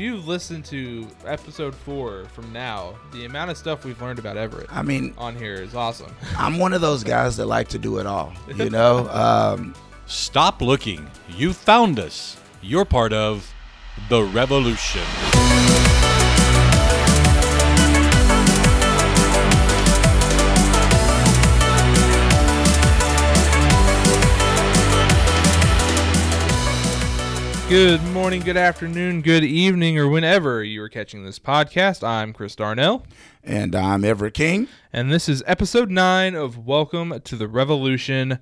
if you listen to episode four from now, the amount of stuff we've learned about Everett I mean, on here is awesome. I'm one of those guys that like to do it all. You know, um, Stop looking. You found us. You're part of the revolution. Good morning, good afternoon, good evening, or whenever you are catching this podcast. I'm Chris Darnell, and I'm Everett King. and this is episode nine of Welcome to the Revolution,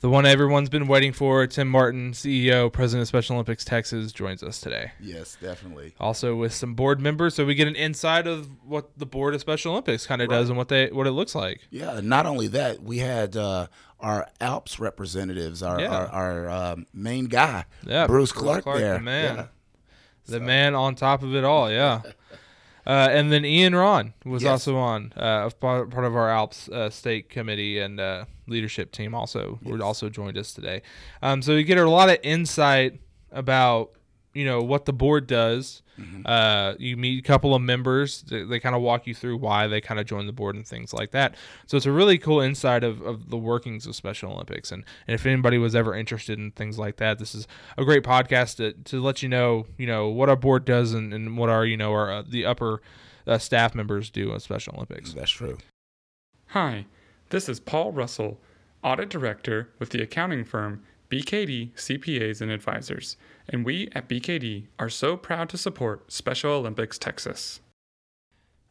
the one everyone's been waiting for. Tim Martin, CEO, President of Special Olympics Texas, joins us today. Yes, definitely. Also with some board members, so we get an insight of what the board of Special Olympics kind of does and what they what it looks like. Yeah. Not only that, we had uh, our Alps representatives, our Yeah. our, our um, main guy, Yeah, Bruce Clark, there. the man, Yeah. the man on top of it all. Yeah. Uh, and then Ian Ron was Yes. also on, uh, part, part of our Alps uh, state committee and uh, leadership team. Also, would also joined us today. Um, so you get a lot of insight about you know what the board does. Mm-hmm. Uh, you meet a couple of members. They, they kind of walk you through why they kind of joined the board and things like that. So it's a really cool insight of, of the workings of Special Olympics. And, and if anybody was ever interested in things like that, this is a great podcast to, to let you know, you know, what our board does and, and what our, you know, our uh, the upper uh, staff members do at Special Olympics. That's true. Hi, this is Paul Russell, Audit Director with the accounting firm BKD CPAs and Advisors, and we at BKD are so proud to support Special Olympics Texas.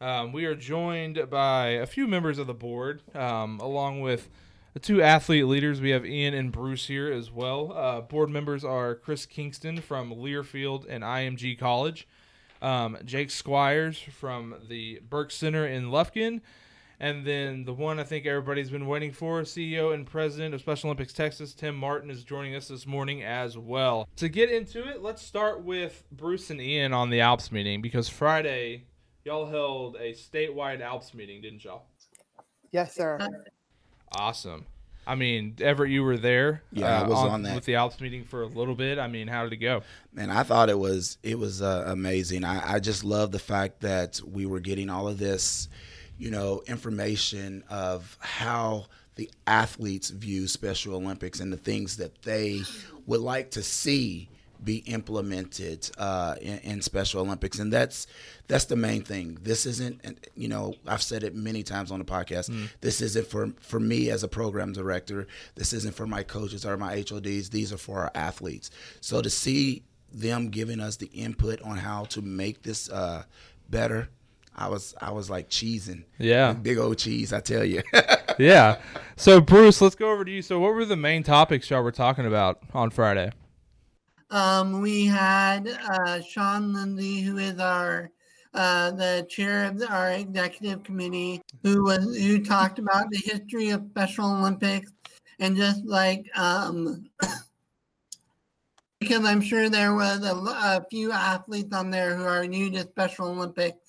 Um, we are joined by a few members of the board, um, along with the two athlete leaders. We have Ian and Bruce here as well. Uh, board members are Chris Kingston from Learfield and IMG College, um, Jake Squires from the Burke Center in Lufkin, and then the one I think everybody's been waiting for, CEO and President of Special Olympics Texas, Tim Martin, is joining us this morning as well. To get into it, let's start with Bruce and Ian on the Alps meeting because Friday y'all held a statewide Alps meeting, didn't y'all? Yes, sir. Awesome. I mean, Everett, you were there. uh, Yeah, I was on that. with the Alps meeting for a little bit. I mean, how did it go? Man, I thought it was it was uh, amazing. I, I just love the fact that we were getting all of this, you know, information of how the athletes view Special Olympics and the things that they would like to see be implemented uh, in, in Special Olympics, and that's that's the main thing. This isn't, and, you know, I've said it many times on the podcast. This isn't for for me as a program director. This isn't for my coaches or my HODs. These are for our athletes. So to see them giving us the input on how to make this uh, better, I was I was like cheesing. Yeah. big old cheese, I tell you. yeah. So, Bruce, let's go over to you. So, what were the main topics y'all were talking about on Friday? Um, we had uh, Sean Lindsay, who is our uh, the chair of the, our executive committee, who was who talked about the history of Special Olympics and just like um, because I'm sure there was a, a few athletes on there who are new to Special Olympics.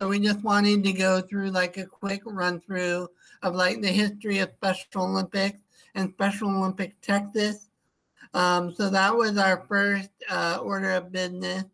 So we just wanted to go through like a quick run through of like the history of Special Olympics and Special Olympics Texas. Um, so that was our first uh, order of business.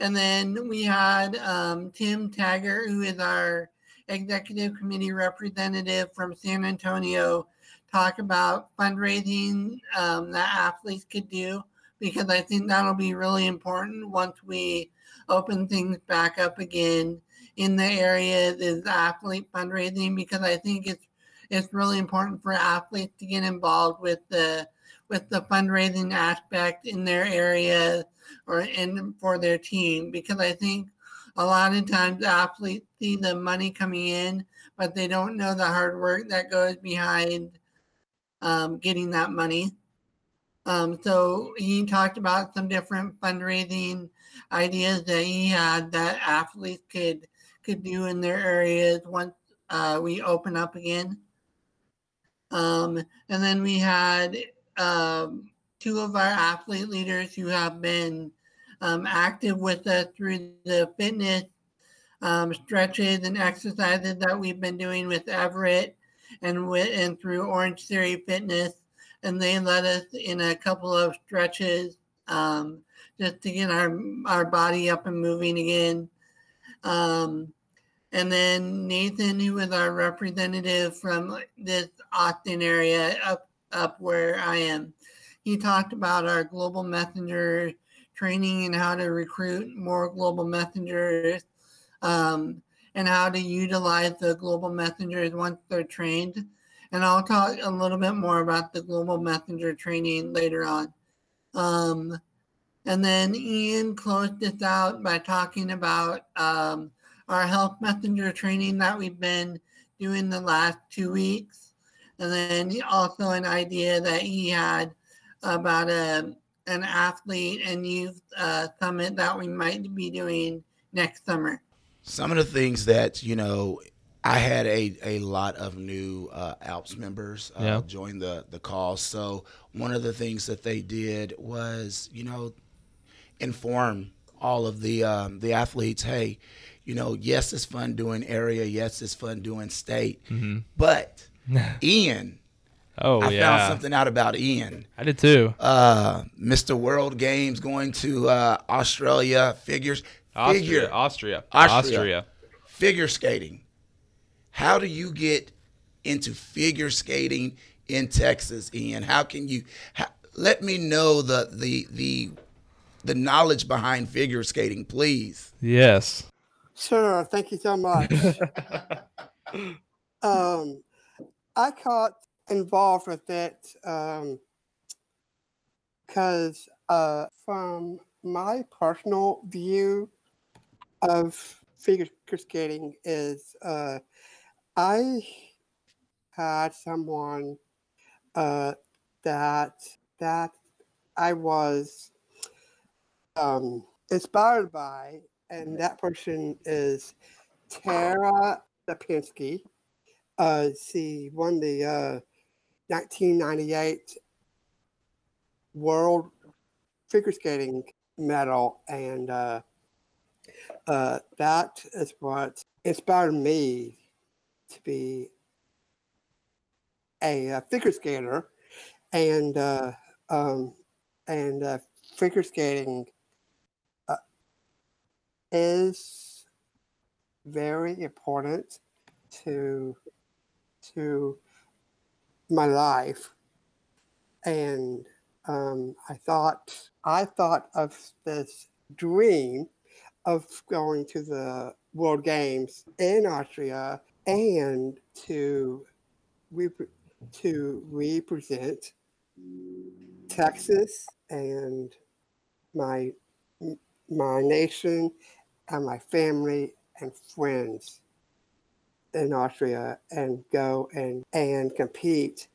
And then we had um, Tim Taggart, who is our executive committee representative from San Antonio, talk about fundraising um, that athletes could do because I think that'll be really important once we open things back up again in the area is athlete fundraising because I think it's it's really important for athletes to get involved with the with the fundraising aspect in their area or in for their team because I think a lot of times athletes see the money coming in, but they don't know the hard work that goes behind um, getting that money. Um, so he talked about some different fundraising ideas that he had that athletes could could do in their areas once uh, we open up again. Um, and then we had um, two of our athlete leaders who have been um, active with us through the fitness um, stretches and exercises that we've been doing with Everett and with and through Orangetheory Fitness, and they led us in a couple of stretches um, just to get our our body up and moving again. Um, and then Nathan, who was our representative from this Austin area up up where I am, he talked about our global messenger training and how to recruit more global messengers um, and how to utilize the global messengers once they're trained. And I'll talk a little bit more about the global messenger training later on. Um, and then Ian closed this out by talking about um, our health messenger training that we've been doing the last two weeks. And then also an idea that he had about a, an athlete and youth uh, summit that we might be doing next summer. Some of the things that, you know, I had a, a lot of new uh, Alps members uh, Yeah. join the, the call. So one of the things that they did was, you know, inform all of the um, the athletes, hey, you know, yes, it's fun doing area, yes, it's fun doing state, but Ian, Oh I yeah, found something out about Ian. I did too. Uh, Mr. World Games going to uh, Australia, figures, Austria, figure, Austria, Austria. Austria. figure skating. How do you get into figure skating in Texas, Ian? How can you how, let me know the the the the knowledge behind figure skating, please? Yes. Sure, thank you so much. um, I got involved with it because uh, from my personal view of figure skating is uh, I had someone uh, that that I was um, inspired by, and that person is Tara Lipinski. Uh, she won the uh, 1998 World Figure Skating medal, and uh, uh, that is what inspired me to be a, uh figure skater, and uh, um, and uh, figure skating is very important to to my life. And um, i thought i thought of this dream of going to the world games in austria and to rep- to represent texas and my my nation and my family and friends in Austria and go and and compete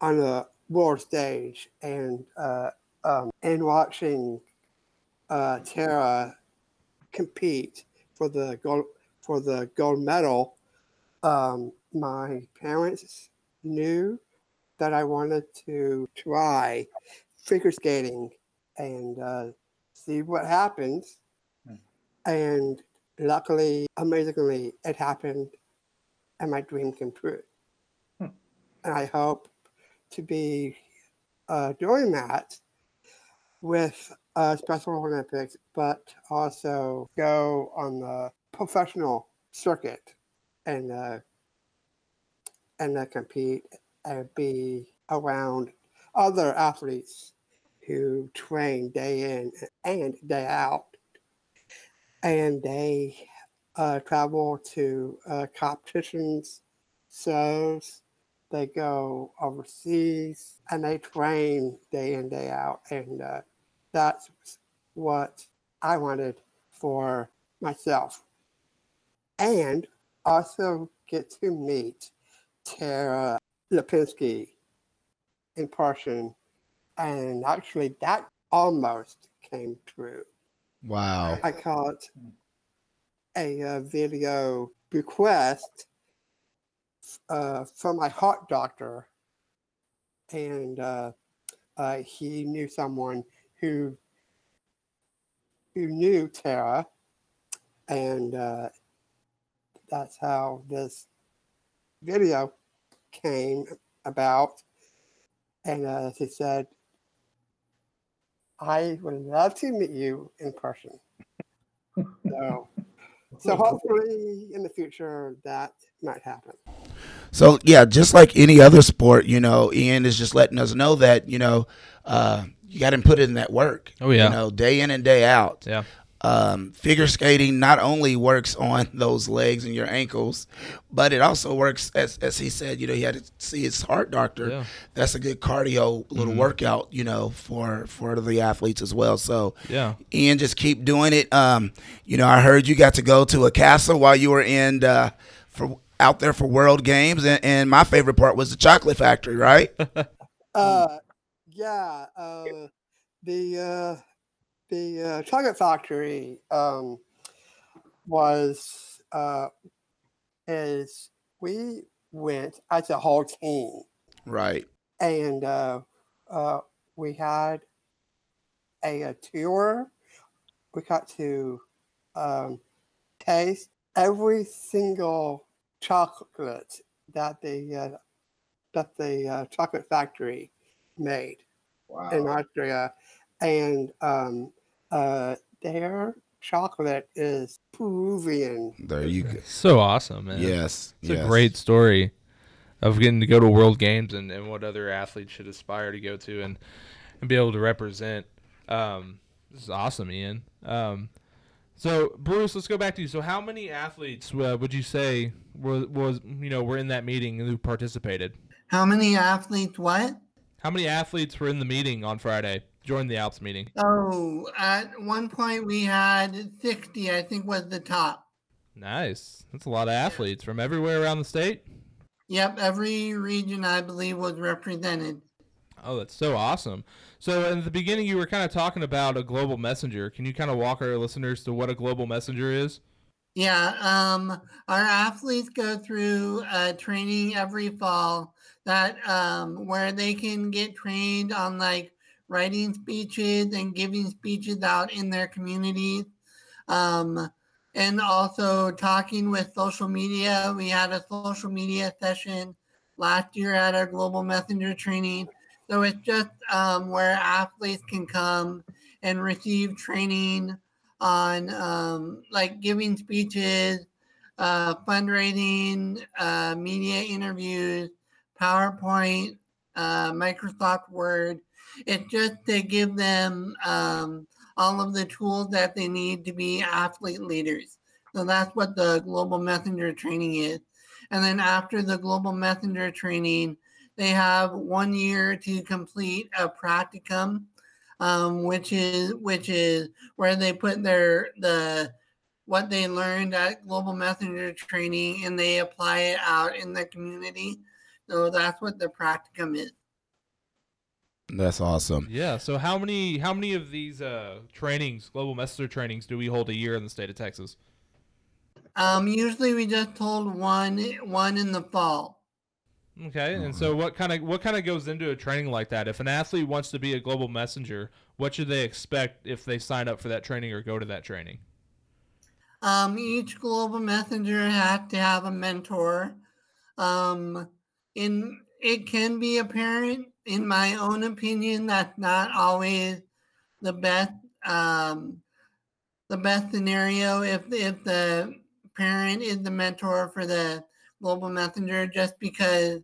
on the world stage and uh, um, and watching uh, Tara compete for the gold for the gold medal. Um, my parents knew that I wanted to try figure skating and uh, see what happens. And luckily, amazingly, it happened and my dream came true. And I hope to be uh, doing that with uh, Special Olympics, but also go on the professional circuit and uh, and uh, compete and be around other athletes who train day in and day out, and they uh, travel to uh, competitions, shows. They go overseas and they train day in day out, and uh, that's what I wanted for myself, and also get to meet Tara Lipinski in person, and actually that almost came true. Wow. I caught a uh, video request uh, from my heart doctor, and uh, uh, he knew someone who who knew Tara, and uh, that's how this video came about. And uh, he said, I would love to meet you in person. So, so hopefully in the future that might happen. So yeah, just like any other sport, you know, Ian is just letting us know that you know uh, you got to put in that work. Oh, yeah. you know, day in and day out. Yeah. Um, figure skating not only works on those legs and your ankles, but it also works as as he said. You know, he had to see his heart doctor. Yeah. That's a good cardio little workout. You know, for for the athletes as well. So Yeah. Ian, just keep doing it. Um, you know, I heard you got to go to a castle while you were in uh, for out there for World Games, and, and my favorite part was the chocolate factory, right? Uh, yeah. Uh, the uh, the uh, chocolate factory um, was uh, is we went as a whole team, right. and uh, uh, we had a, a tour. We got to um, taste every single chocolate that the uh, that the uh, chocolate factory made in Austria, and um, uh, their chocolate is Peruvian. There you go. So awesome, man. Yes, It's yes. a great story of getting to go to World Games and, and what other athletes should aspire to go to and, and be able to represent. Um, this is awesome, Ian. Um, so Bruce, let's go back to you. So how many athletes uh, would you say was, was you know were in that meeting and who participated? How many athletes? What? How many athletes were in the meeting on Friday? Joined the Alps meeting. Oh, at one point we had 60, I think was the top. Nice. That's a lot of athletes from everywhere around the state. Yep, every region I believe was represented. Oh, that's so awesome. So, in the beginning, you were kind of talking about a global messenger. Can you kind of walk our listeners to what a global messenger is? Yeah, um, our athletes go through uh, training every fall that um, where they can get trained on like writing speeches and giving speeches out in their communities, um, and also talking with social media. We had a social media session last year at our global messenger training. So it's just um, where athletes can come and receive training on um, like giving speeches, uh, fundraising, uh, media interviews, PowerPoint, uh, Microsoft Word. It's just to give them um, all of the tools that they need to be athlete leaders. So that's what the Global Messenger training is. And then after the Global Messenger training, they have one year to complete a practicum um, which is which is where they put their the what they learned at Global Messenger training and they apply it out in the community. So that's what the practicum is. That's awesome. Yeah. So, how many how many of these uh, trainings, global messenger trainings, do we hold a year in the state of Texas? Um, usually we just hold one one in the fall. Okay. And so, what kind of what kind of goes into a training like that? If an athlete wants to be a global messenger, what should they expect if they sign up for that training or go to that training? Um, each global messenger has to have a mentor. Um, in it can be a parent. In my own opinion, that's not always the best. Um, the best scenario if if the parent is the mentor for the global messenger, just because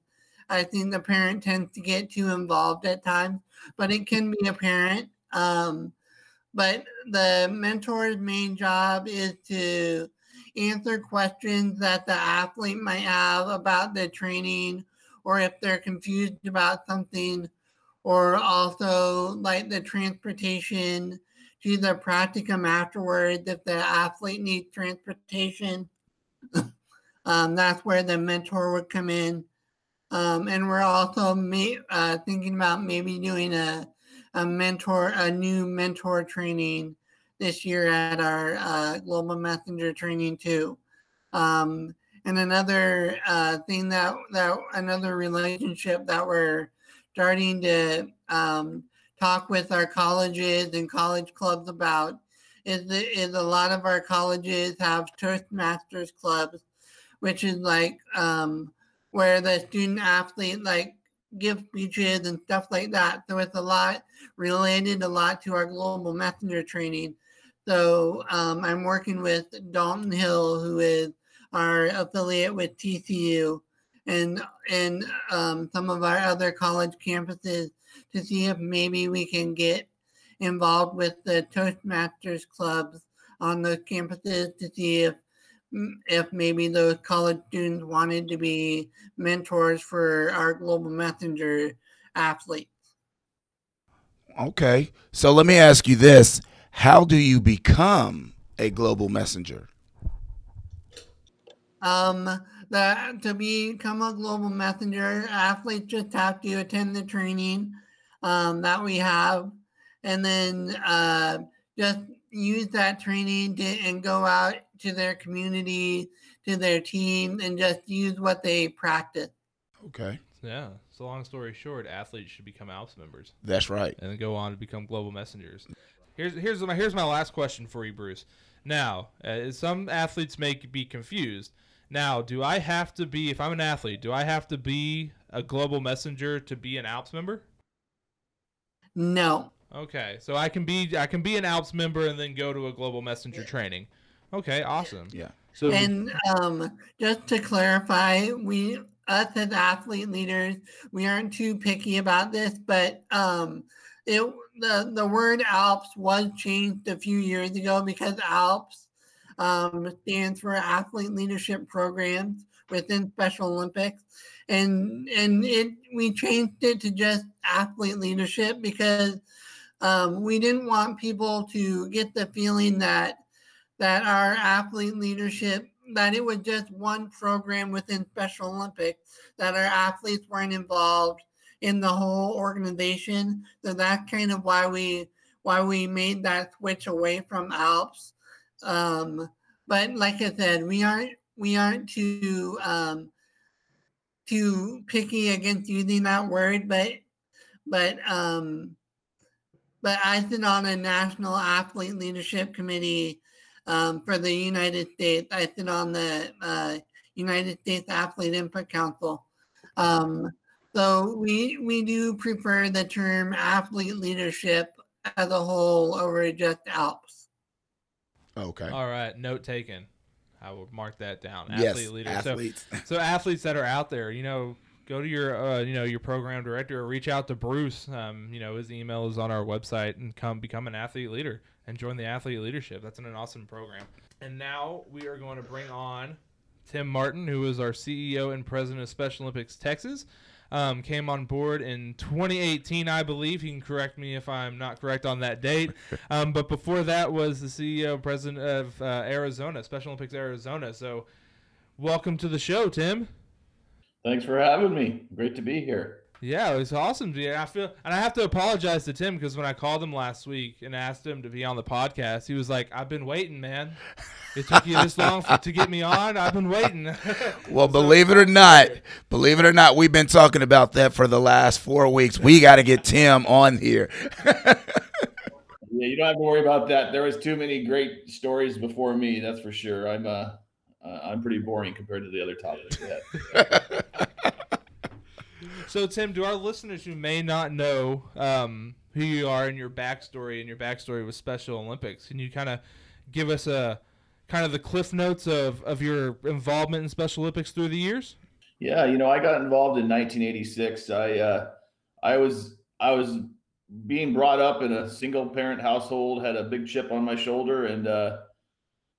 I think the parent tends to get too involved at times. But it can be a parent. Um, but the mentor's main job is to answer questions that the athlete might have about the training or if they're confused about something or also like the transportation to the practicum afterwards if the athlete needs transportation um, that's where the mentor would come in um, and we're also ma- uh, thinking about maybe doing a a mentor, a new mentor training this year at our uh, Global Messenger training too. Um, and another uh, thing that that another relationship that we're starting to um, talk with our colleges and college clubs about is the, is a lot of our colleges have Toastmasters clubs, which is like um, where the student athlete like give speeches and stuff like that. So it's a lot related a lot to our global messenger training. So um, I'm working with Dalton Hill, who is our affiliate with TCU, and and um, some of our other college campuses to see if maybe we can get involved with the Toastmasters clubs on those campuses to see if if maybe those college students wanted to be mentors for our global messenger athletes. Okay. So let me ask you this. How do you become a global messenger? Um, that to become a global messenger, athletes just have to attend the training um, that we have, and then uh, just use that training to, and go out to their community, to their team, and just use what they practice. Okay. Yeah. So long story short, athletes should become ALPS members That's right. and then go on to become global messengers. Here's here's my here's my last question for you, Bruce. Now, uh, some athletes may be confused. Now, do I have to be if I'm an athlete? Do I have to be a global messenger to be an ALPS member? No, Okay, so I can be I can be an ALPS member and then go to a global messenger training. Okay, awesome. Yeah. So And um, just to clarify, we us as athlete leaders, we aren't too picky about this, but um, it the the word Alps was changed a few years ago because Alps um, stands for Athlete Leadership Programs within Special Olympics, and and it we changed it to just athlete leadership because um, we didn't want people to get the feeling that that our athlete leadership that it was just one program within Special Olympics that our athletes weren't involved in the whole organization. So that's kind of why we why we made that switch away from Alps. Um, but like I said, we aren't we aren't too um, too picky against using that word, but but um, but I sit on a national athlete leadership committee um, for the United States. I sit on the uh, United States Athlete Input Council. Um, so we we do prefer the term athlete leadership as a whole over just Alps. Okay. all right, note taken. I will mark that down. yes. Athlete leader. So Athletes. so athletes that are out there, you know, go to your uh, you know your program director or reach out to Bruce. Um, you know his email is on our website and come become an athlete leader and join the athlete leadership. That's an, awesome program. And now we are going to bring on Tim Martin, who is our CEO and president of Special Olympics Texas. Um, came on board in 2018, I believe. He can correct me if I'm not correct on that date. Um, but before that was the CEO president of uh, Arizona, Special Olympics Arizona. So, welcome to the show, Tim. Thanks for having me. Great to be here. Yeah, it was awesome. Yeah, I feel, and I have to apologize to Tim because when I called him last week and asked him to be on the podcast, he was like, "I've been waiting, man. It took you this long for, to get me on. I've been waiting." Well, believe it or not, believe it or not, we've been talking about that for the last four weeks. We got to get Tim on here. Yeah, you don't have to worry about that. There was too many great stories before me. That's for sure. I'm uh, uh I'm pretty boring compared to the other topics. So, Tim, do our listeners who may not know um, who you are and your backstory and your backstory with Special Olympics, can you kind of give us a kind of the cliff notes of, of your involvement in Special Olympics through the years? Yeah, you know, I got involved in 1986. I uh, I was I was being brought up in a single parent household, had a big chip on my shoulder, and uh,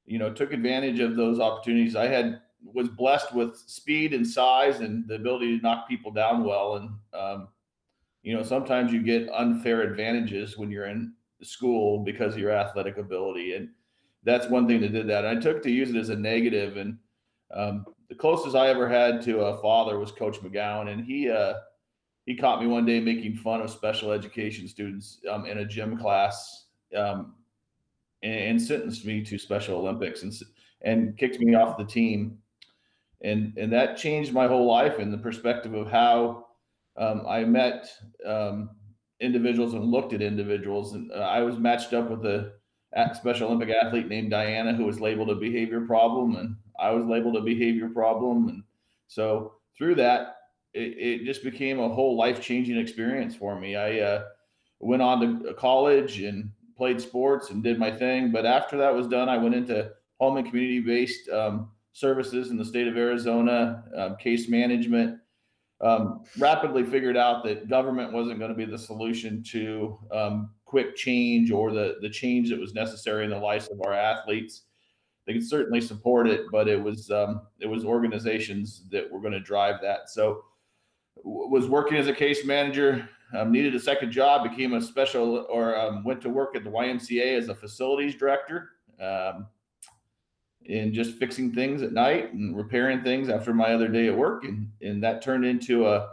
you know, took advantage of those opportunities. I had was blessed with speed and size and the ability to knock people down well. And um, you know, sometimes you get unfair advantages when you're in school because of your athletic ability, and that's one thing that did that. And I took to use it as a negative and um, the closest I ever had to a father was Coach McGowan, and he uh, he caught me one day making fun of special education students um, in a gym class, um, and, and, sentenced me to Special Olympics and and kicked me off the team, and and that changed my whole life in the perspective of how um, I met um, individuals and looked at individuals, and uh, I was matched up with a Special Olympic athlete named Diana who was labeled a behavior problem, and I was labeled a behavior problem. And so through that, it, it just became a whole life changing experience for me. I, uh, went on to college and played sports and did my thing. But after that was done, I went into home and community based um, services in the state of Arizona, um, case management. Um, rapidly figured out that government wasn't going to be the solution to um, quick change or the the change that was necessary in the lives of our athletes. They could certainly support it, but it was um, it was organizations that were going to drive that. So, w- was working as a case manager. Um, needed a second job, became a special, or um, went to work at the YMCA as a facilities director, um, in just fixing things at night and repairing things after my other day at work, and and that turned into a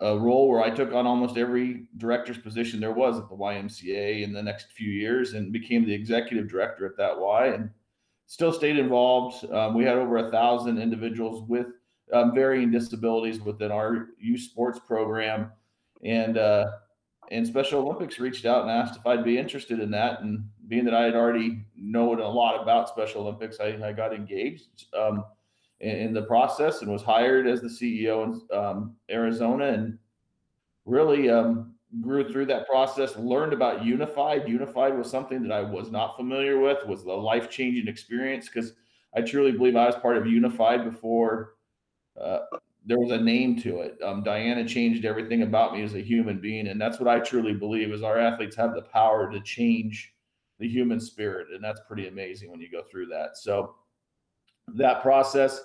a role where I took on almost every director's position there was at the YMCA in the next few years, and became the executive director at that Y, and still stayed involved. Um, we had over a thousand individuals with um, varying disabilities within our youth sports program, and uh, and Special Olympics reached out and asked if I'd be interested in that. And being that I had already known a lot about Special Olympics, I, I got engaged um, in, in, the process and was hired as the CEO in um, Arizona, and really um, grew through that process. Learned about Unified. Unified was something that I was not familiar with. Was a life changing experience because I truly believe I was part of Unified before. Uh, there was a name to it. Um, Diana changed everything about me as a human being, and that's what I truly believe is our athletes have the power to change the human spirit, and that's pretty amazing when you go through that. So that process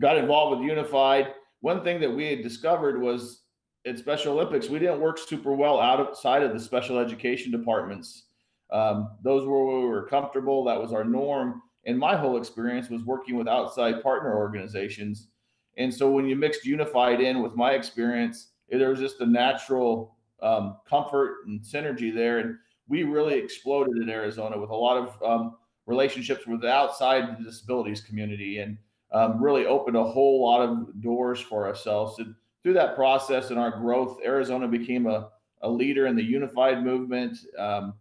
got involved with Unified. One thing that we had discovered was at Special Olympics, we didn't work super well outside of the special education departments. Um, those were where we were comfortable. That was our norm. And my whole experience was working with outside partner organizations and so when you mixed unified in with my experience, there was just a natural um, comfort and synergy there. And we really exploded in Arizona with a lot of um, relationships with the outside the disabilities community and um, really opened a whole lot of doors for ourselves. And through that process and our growth, Arizona became a, a leader in the unified movement um,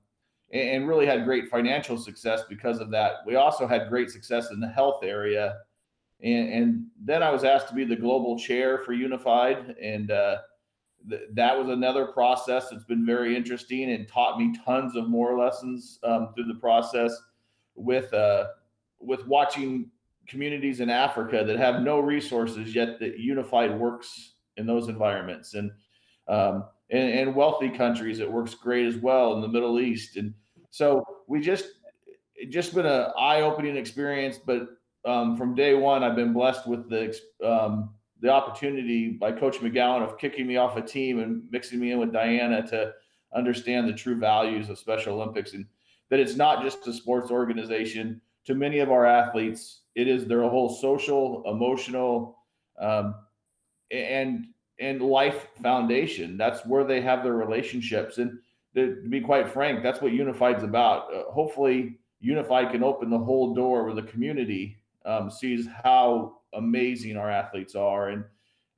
and, and really had great financial success because of that. We also had great success in the health area and, and then I was asked to be the global chair for Unified, and uh, th- that was another process that's been very interesting and taught me tons of more lessons um, through the process with uh, with watching communities in Africa that have no resources yet that Unified works in those environments. And um, and, and wealthy countries it works great as well in the Middle East. And so we just it just been an eye-opening experience but um, from day one, I've been blessed with the um, the opportunity by Coach McGowan of kicking me off a team and mixing me in with Diana to understand the true values of Special Olympics and that it's not just a sports organization. To many of our athletes, it is their whole social, emotional, um, and and life foundation. That's where they have their relationships. And to, be quite frank, that's what Unified's about. Uh, hopefully, Unified can open the whole door with the community um, sees how amazing our athletes are, and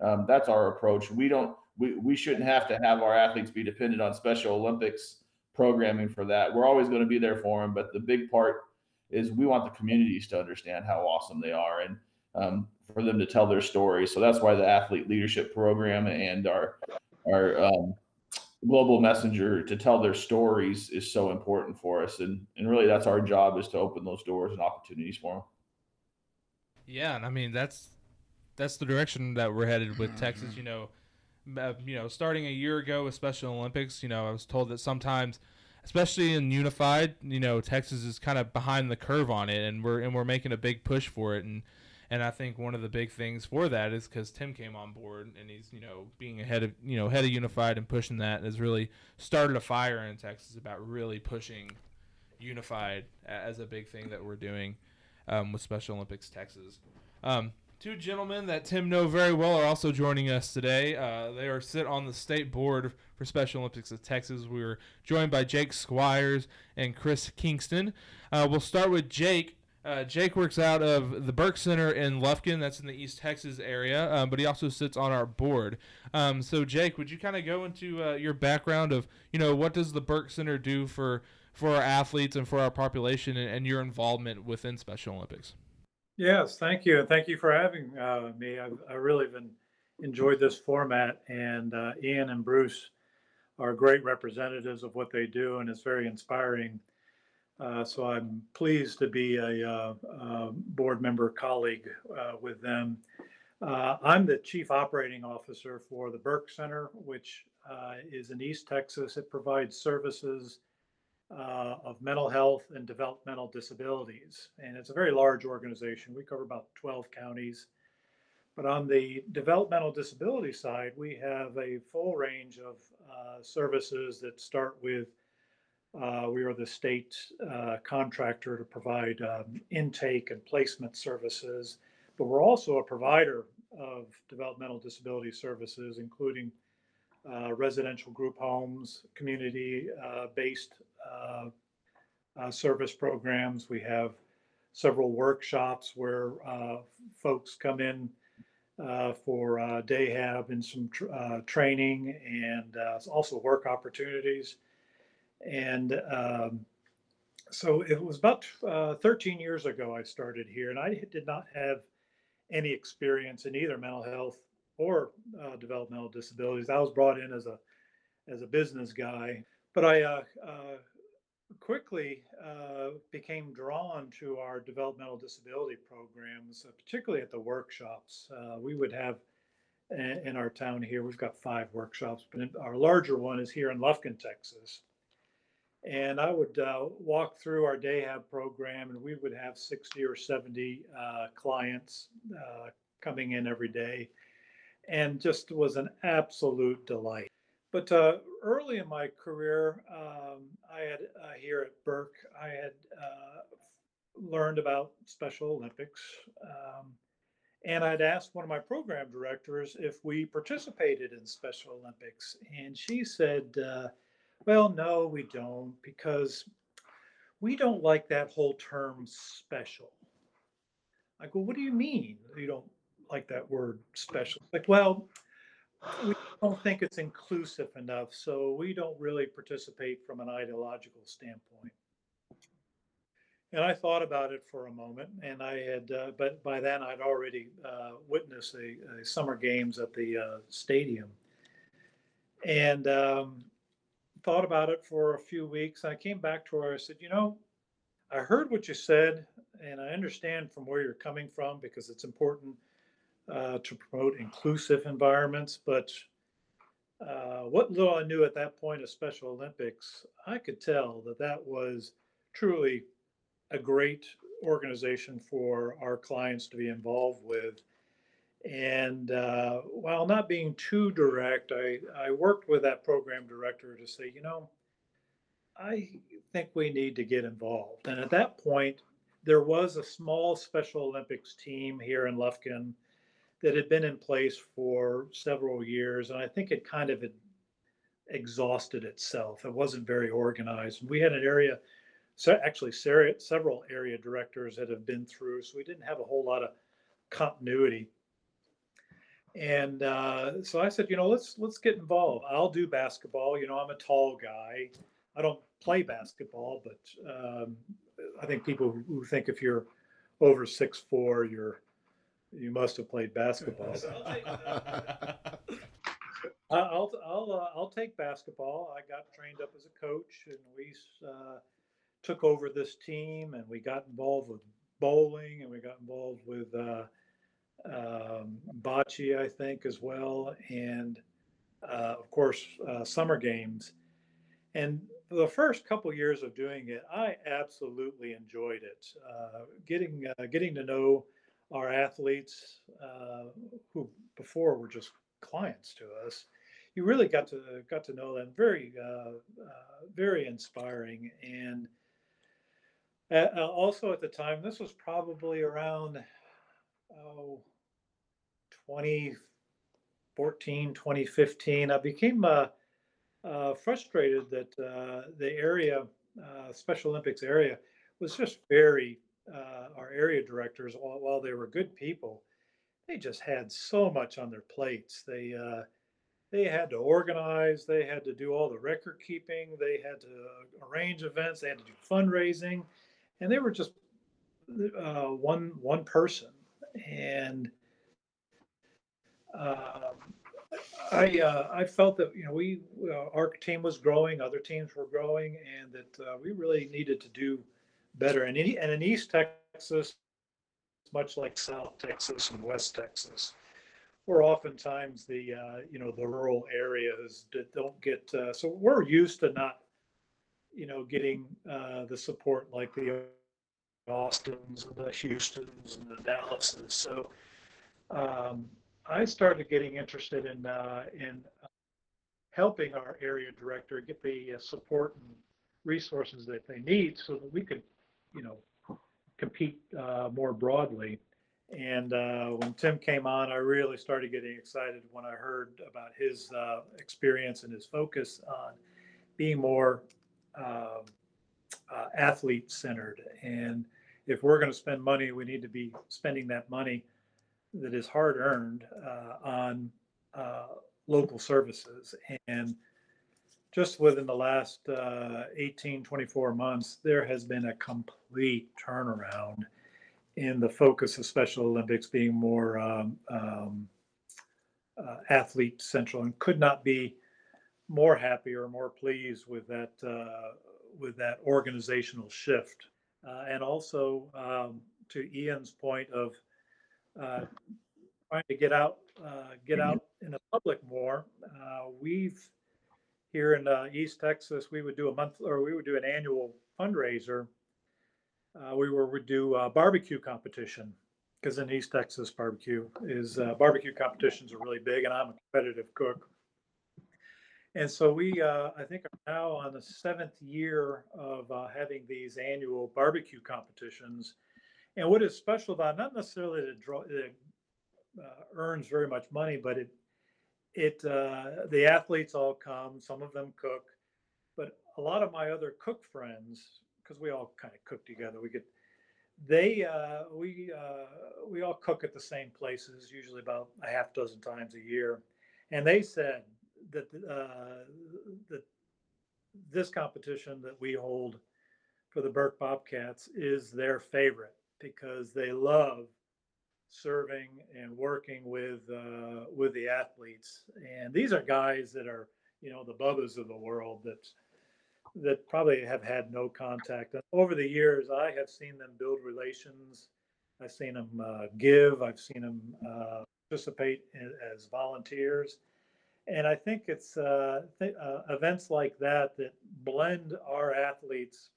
um, that's our approach. We don't we, we shouldn't have to have our athletes be dependent on Special Olympics programming for that. We're always going to be there for them, but the big part is we want the communities to understand how awesome they are and um, for them to tell their stories. So that's why the athlete leadership program and our our um, global messenger to tell their stories is so important for us. And and really, that's our job is to open those doors and opportunities for them. Yeah, and I mean that's that's the direction that we're headed with Texas. Mm-hmm. You know, uh, you know, starting a year ago with Special Olympics, you know, I was told that sometimes, especially in unified, you know, Texas is kind of behind the curve on it, and we're and we're making a big push for it, and and I think one of the big things for that is because Tim came on board and he's you know being ahead of you know head of unified and pushing that has really started a fire in Texas about really pushing unified as a big thing that we're doing um, with Special Olympics Texas. Um, two gentlemen that Tim know very well are also joining us today. Uh, they are sit on the state board for Special Olympics of Texas. We are joined by Jake Squires and Chris Kingston. Uh, we'll start with Jake. Uh, Jake works out of the Burke Center in Lufkin, that's in the East Texas area, um, but he also sits on our board. Um, so, Jake, would you kind of go into uh, your background of, you know, what does the Burke Center do for for our athletes and for our population and, and your involvement within Special Olympics. Yes, thank you. And thank you for having uh, me. I've I really been enjoyed this format, and uh, Ian and Bruce are great representatives of what they do, and it's very inspiring. Uh, so I'm pleased to be a, uh, uh, board member colleague uh, with them. Uh, I'm the chief operating officer for the Burke Center, which is in East Texas. It provides services uh, of mental health and developmental disabilities. And it's a very large organization. We cover about 12 counties. But on the developmental disability side, we have a full range of uh, services that start with uh, we are the state uh, contractor to provide um, intake and placement services, but we're also a provider of developmental disability services, including uh, residential group homes, community uh, based uh, uh, service programs. We have several workshops where uh, folks come in uh, for uh, day hab and some tr- uh, training and uh, also work opportunities. And um, so it was about uh, 13 years ago I started here, and I did not have any experience in either mental health or developmental disabilities. I was brought in as a as a business guy, but I quickly uh, became drawn to our developmental disability programs, uh, particularly at the workshops. Uh, we would have in, in our town here, we've got five workshops, but our larger one is here in Lufkin, Texas. And I would uh, walk through our day hab program, and we would have 60 or 70 uh, clients uh, coming in every day, and just was an absolute delight. But uh, early in my career, um, I had uh, here at Burke, I had uh, learned about Special Olympics. Um, and I'd asked one of my program directors if we participated in Special Olympics. And she said, uh, well, no, we don't, because we don't like that whole term special. I go, what do you mean you don't like that word special? Like, well, we don't think it's inclusive enough, so we don't really participate from an ideological standpoint. And I thought about it for a moment, and I had, uh, but by then I'd already uh, witnessed a, a summer games at the uh, stadium, and um, thought about it for a few weeks. And I came back to her. I said, you know, I heard what you said, and I understand from where you're coming from because it's important uh, to promote inclusive environments. But uh, what little I knew at that point of Special Olympics, I could tell that that was truly a great organization for our clients to be involved with. And uh, while not being too direct, I, I worked with that program director to say, you know, I think we need to get involved. And at that point, there was a small Special Olympics team here in Lufkin that had been in place for several years. And I think it kind of exhausted itself. It wasn't very organized. We had an area, so actually several area directors that have been through, so we didn't have a whole lot of continuity. And uh, so I said, you know, let's let's get involved. I'll do basketball. You know, I'm a tall guy. I don't play basketball, but um, I think people who think if you're over six four, you're you must have played basketball. I- I'll I'll uh, I'll take basketball. I got trained up as a coach, and we uh, took over this team, and we got involved with bowling, and we got involved with uh, um, bocce, I think, as well, and uh, of course uh, summer games. And the first couple years of doing it, I absolutely enjoyed it. Uh, getting uh, getting to know our athletes uh, who before were just clients to us you really got to got to know them. Very uh, uh, very inspiring. And uh, uh, also at the time this was probably around oh 2014 2015 i became uh, frustrated that the area special olympics area was just very uh, our area directors while, while they were good people they just had so much on their plates. They uh, they had to organize they had to do all the record keeping they had to arrange events they had to do fundraising and they were just uh, one one person. And um, I uh, I felt that you know we uh, our team was growing, other teams were growing, and that uh, we really needed to do better. And in, and in East Texas, much like South Texas and West Texas, we're oftentimes the uh, you know the rural areas that don't get. Uh, so we're used to not you know getting uh, the support like the Austins and the Houston's and the Dallases. So. Um, I started getting interested in uh, in helping our area director get the uh, support and resources that they need so that we could, you know, compete uh, more broadly. And uh, when Tim came on, I really started getting excited when I heard about his uh, experience and his focus on being more um, uh, athlete centered. And if we're going to spend money, we need to be spending that money that is hard earned uh, on uh, local services. And just within the last uh, 18, 24 months, there has been a complete turnaround in the focus of Special Olympics being more um, um, uh, athlete central and could not be more happy or more pleased with that uh, with that organizational shift. Uh, and also um, to Ian's point of uh, trying to get out, uh, get out in the public more. Uh, we've here in uh, East Texas, we would do a month or we would do an annual fundraiser. Uh, we were would do a barbecue competition because in East Texas, barbecue is uh, barbecue competitions are really big, and I'm a competitive cook. And so we, uh, I think, are now on the seventh year of uh, having these annual barbecue competitions. And what is special about not necessarily the draw, the uh, earns very much money, but it it uh, the athletes all come. Some of them cook, but a lot of my other cook friends, because we all kind of cook together, we get they uh, we uh, we all cook at the same places, usually about a half dozen times a year, and they said that uh, that this competition that we hold for the Burke Bobcats is their favorite because they love serving and working with uh, with the athletes. And these are guys that are, you know, the bubbas of the world that that probably have had no contact. Over the years, I have seen them build relations. I've seen them uh, give. I've seen them uh, participate in, as volunteers. And I think it's uh, th- uh, events like that that blend our athletes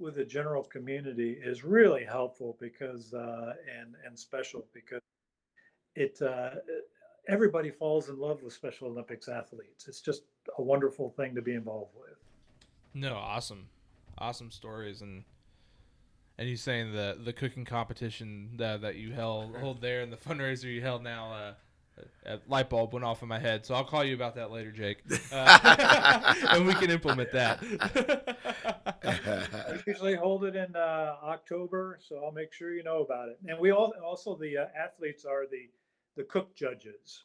with the general community is really helpful because uh, and and special because it uh, everybody falls in love with Special Olympics athletes. It's just a wonderful thing to be involved with. No, awesome, awesome stories and. And you saying the the cooking competition that, that you held hold there and the fundraiser you held now, uh, a light bulb went off in my head, so I'll call you about that later, Jake, uh, and we can implement that. we usually hold it in uh, October, so I'll make sure you know about it. And we all also the uh, athletes are the the cook judges.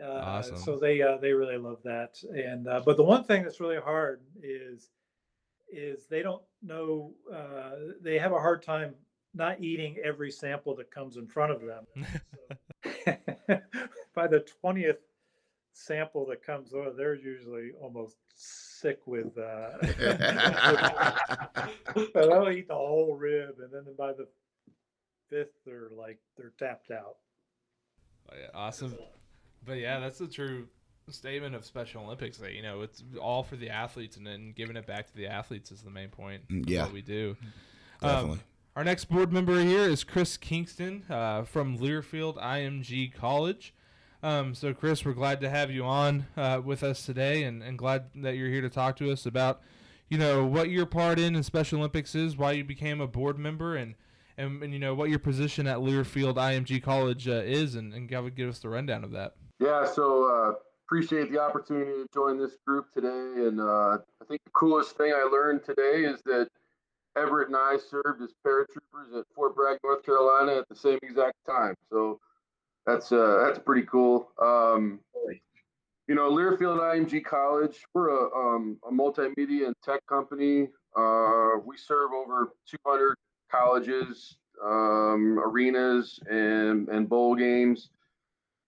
Uh, awesome. So they uh, they really love that. And uh, but the one thing that's really hard is is they don't know they have a hard time not eating every sample that comes in front of them. So, by the 20th sample that comes over, they're usually almost sick with. Uh, they'll eat the whole rib, and then by the fifth, they're like they're tapped out. Oh, yeah, awesome. But yeah, that's the true statement of Special Olympics. That you know, it's all for the athletes, and then giving it back to the athletes is the main point. Yeah, what we do. Definitely. Um, our next board member here is Chris Kingston uh, from Learfield IMG College. Um, so, Chris, we're glad to have you on uh, with us today, and, and glad that you're here to talk to us about, you know, what your part in Special Olympics is, why you became a board member, and and, and you know what your position at Learfield IMG College uh, is, and, and give, give us the rundown of that. Yeah, so uh, appreciate the opportunity to join this group today, and uh, I think the coolest thing I learned today is that Everett and I served as paratroopers at Fort Bragg, North Carolina at the same exact time. So that's uh, that's pretty cool. Um, you know, Learfield IMG College, we're a, um, a multimedia and tech company. Uh, we serve over 200 colleges, um, arenas, and, and bowl games.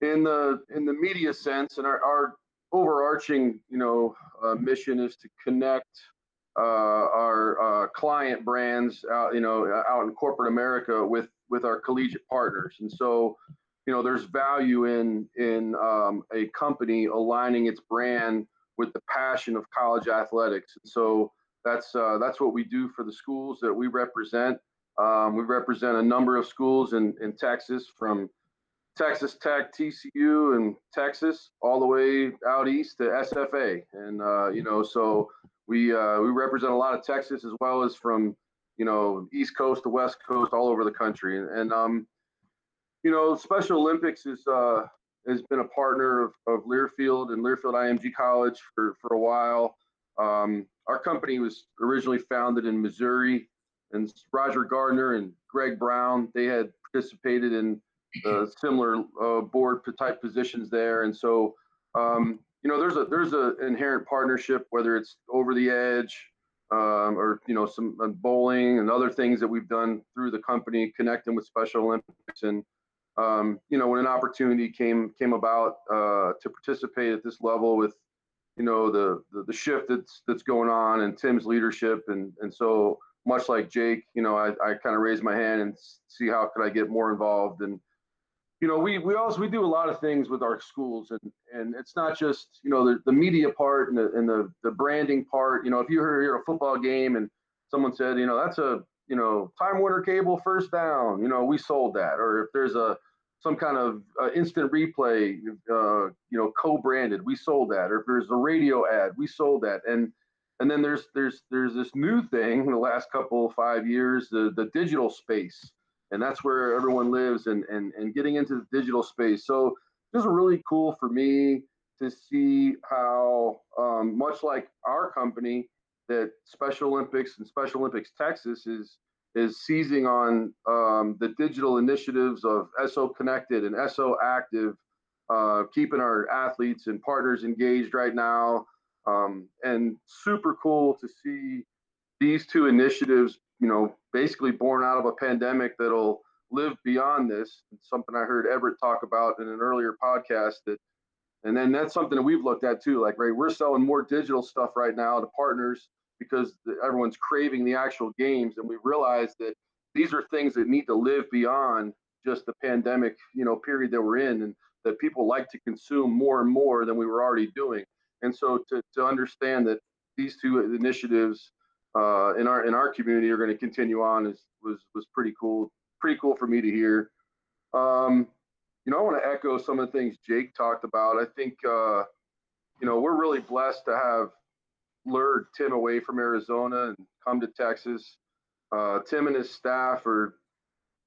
in the in the media sense, and our, our overarching you know uh, mission is to connect our uh, client brands out you know out in corporate America with with our collegiate partners, and so you know there's value in in um, a company aligning its brand with the passion of college athletics. And so that's uh, that's what we do for the schools that we represent. Um, we represent a number of schools in, in Texas from Texas Tech, TCU, and Texas, all the way out east to SFA. And uh, you know, so we uh, we represent a lot of Texas as well as from you know East Coast to West Coast, all over the country. And, and um, you know, Special Olympics is uh, has been a partner of, of Learfield and Learfield IMG College for for a while. Um, our company was originally founded in Missouri, and Roger Gardner and Greg Brown they had participated in similar uh, board type positions there, and so um, you know there's a there's an inherent partnership whether it's over the edge um, or you know some uh, bowling and other things that we've done through the company connecting with Special Olympics. And um, you know when an opportunity came came about uh, to participate at this level with you know the, the, the shift that's that's going on and Tim's leadership and and so much like Jake, you know, I, I kind of raised my hand and see how could I get more involved and you know, we we also we do a lot of things with our schools, and and it's not just you know the, the media part and the and the the branding part. You know, if you hear a football game and someone said, you know, that's a you know Time Warner Cable first down, you know, we sold that, or if there's a some kind of uh, instant replay, uh, you know, co-branded, we sold that, or if there's a radio ad, we sold that, and and then there's there's there's this new thing in the last couple five years, the the digital space and that's where everyone lives and and and getting into the digital space. So this is really cool for me to see how um, much like our company that Special Olympics and Special Olympics Texas is is seizing on um, the digital initiatives of SO Connected and SO Active, uh, keeping our athletes and partners engaged right now. Um, and super cool to see these two initiatives you know, basically born out of a pandemic that'll live beyond this. It's something I heard Everett talk about in an earlier podcast that and then that's something that we've looked at too. Like, right, we're selling more digital stuff right now to partners because everyone's craving the actual games, and we realize that these are things that need to live beyond just the pandemic, you know, period that we're in, and that people like to consume more and more than we were already doing. And so, to to understand that these two initiatives uh, in our in our community are going to continue on is was was pretty cool. Pretty cool for me to hear. Um, you know, I want to echo some of the things Jake talked about. I think uh, you know we're really blessed to have lured Tim away from Arizona and come to Texas. Uh, Tim and his staff are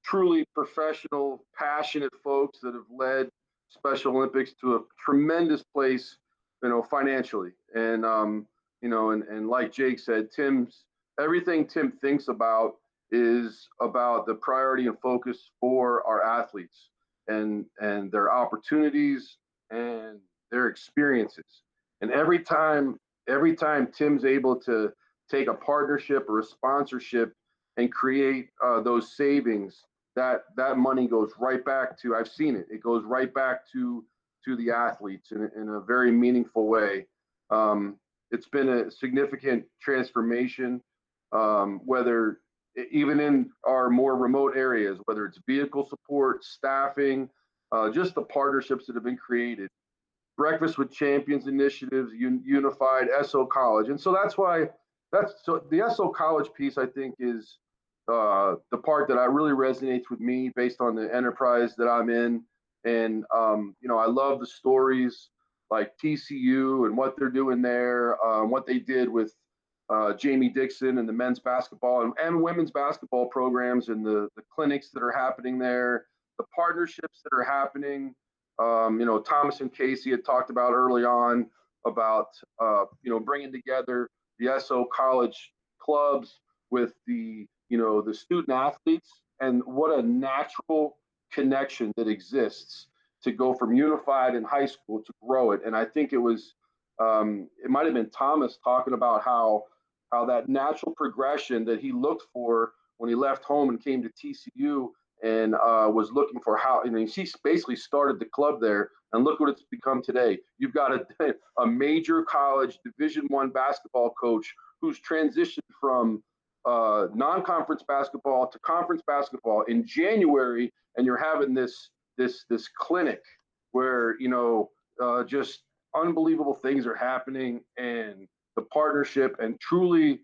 truly professional, passionate folks that have led Special Olympics to a tremendous place, you know, financially. And um, you know, and, and like Jake said, Tim's everything Tim thinks about is about the priority and focus for our athletes and and their opportunities and their experiences. And every time every time Tim's able to take a partnership or a sponsorship and create uh, those savings, that that money goes right back to I've seen it. It goes right back to to the athletes in, in a very meaningful way. Um, it's been a significant transformation, um, whether even in our more remote areas, whether it's vehicle support, staffing, uh, just the partnerships that have been created. Breakfast with Champions initiatives, un- unified SO College, and so that's why that's so the SO College piece. I think is uh, the part that I really resonates with me based on the enterprise that I'm in, and um, you know I love the stories like TCU and what they're doing there, um, what they did with uh, Jamie Dixon and the men's basketball and, and, women's basketball programs and the, the clinics that are happening there, the partnerships that are happening. Um, you know, Thomas and Casey had talked about early on about, uh, you know, bringing together the SO college clubs with the, you know, the student athletes and what a natural connection that exists to go from unified in high school to grow it. And I think it was, um, it might have been Thomas talking about how how that natural progression that he looked for when he left home and came to TCU and uh, was looking for how. I mean, she basically started the club there, and look what it's become today. You've got a, a major college Division One basketball coach who's transitioned from uh, non-conference basketball to conference basketball in January, and you're having this this this clinic where you know uh, just unbelievable things are happening, and the partnership, and truly,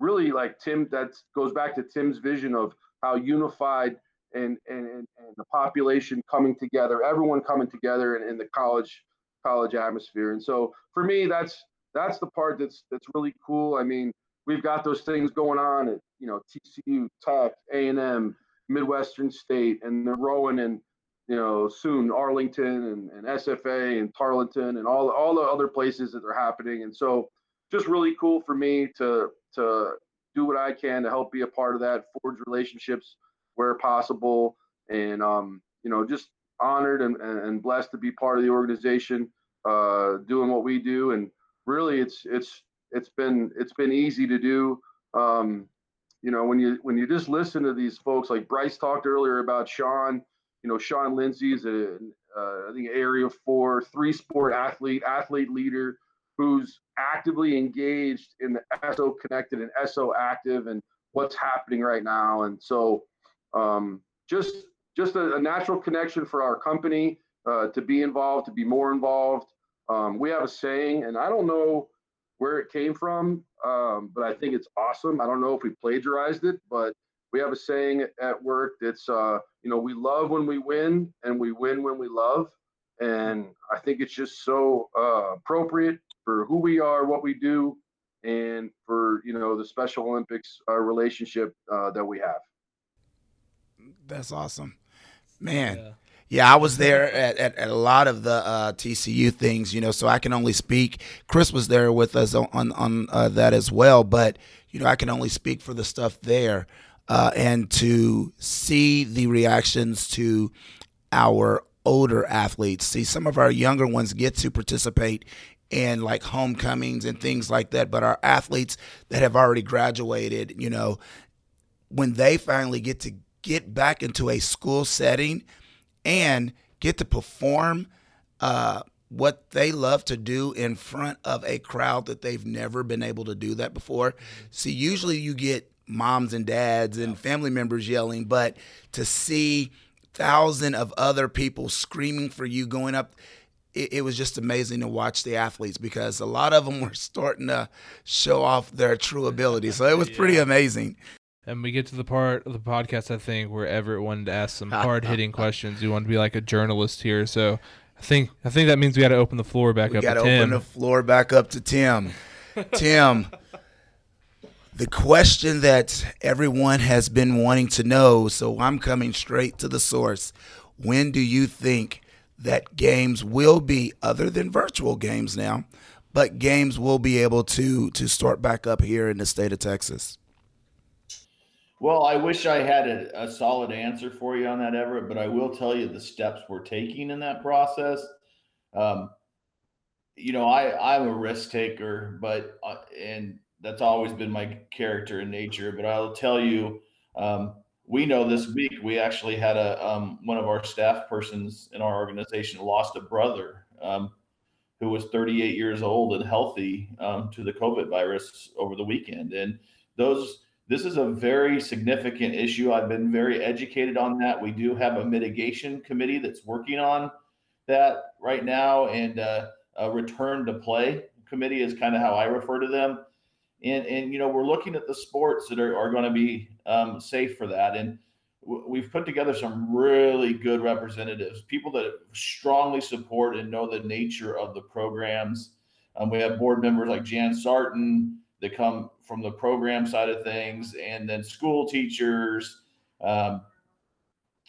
really like Tim. That goes back to Tim's vision of how unified and and, and the population coming together, everyone coming together in, in the college college atmosphere. And so for me, that's that's the part that's that's really cool. I mean, we've got those things going on at you know TCU, Tech, A and M, Midwestern State, and they're rowing and you know soon Arlington and, and SFA and Tarleton and all all the other places that are happening. And so just really cool for me to to do what I can to help be a part of that, forge relationships where possible, and um, you know just honored and, and blessed to be part of the organization, uh, doing what we do. And really, it's it's it's been it's been easy to do. Um, you know, when you when you just listen to these folks, like Bryce talked earlier about Sean. You know, Sean Lindsay is uh, I think area four three sport athlete athlete leader who's actively engaged in the SO connected and SO active and what's happening right now. And so, um, just just a, a, natural connection for our company uh, to be involved, to be more involved. Um, we have a saying, and I don't know where it came from, um, but I think it's awesome. I don't know if we plagiarized it, but we have a saying at work that's, uh, you know, we love when we win and we win when we love. And I think it's just so uh, appropriate for who we are, what we do, and for, you know, the Special Olympics uh, relationship uh, that we have. That's awesome. Man. Yeah. Yeah, I was there at, at, at, a lot of the uh, TCU things, you know, so I can only speak. Chris was there with us on on, on uh, that as well, but you know, I can only speak for the stuff there, uh, and to see the reactions to our older athletes. See, some of our younger ones get to participate in like homecomings and things like that, but our athletes that have already graduated, you know, when they finally get to get back into a school setting and get to perform uh, what they love to do in front of a crowd that they've never been able to do that before. See, usually you get moms and dads and family members yelling, but to see thousand of other people screaming for you going up it, it, was just amazing to watch the athletes because a lot of them were starting to show off their true ability. So it was yeah. pretty amazing. And we get to the part of the podcast, I think, where Everett wanted to ask some hard hitting questions. You want to be like a journalist here, so I think I think that means we got to open the floor back up. we up. Got to open the floor back up to Tim. Tim, the question that everyone has been wanting to know. So I'm coming straight to the source. When do you think that games will be, other than virtual games now, but games will be able to to start back up here in the state of Texas? Well, I wish I had a, a, solid answer for you on that, Everett, but I will tell you the steps we're taking in that process. Um, you know, I I'm a risk taker, but uh, and that's always been my character and nature. But I'll tell you, um, we know this week we actually had a um, one of our staff persons in our organization lost a brother um, who was 38 years old and healthy um, to the COVID virus over the weekend, and those this is a very significant issue. I've been very educated on that. We do have a mitigation committee that's working on that right now, and uh, a return to play committee is kind of how I refer to them. And and you know we're looking at the sports that are, are going to be um, safe for that, and we've put together some really good representatives, people that strongly support and know the nature of the programs. Um, we have board members like Jan Sarton that come from the program side of things, and then school teachers um,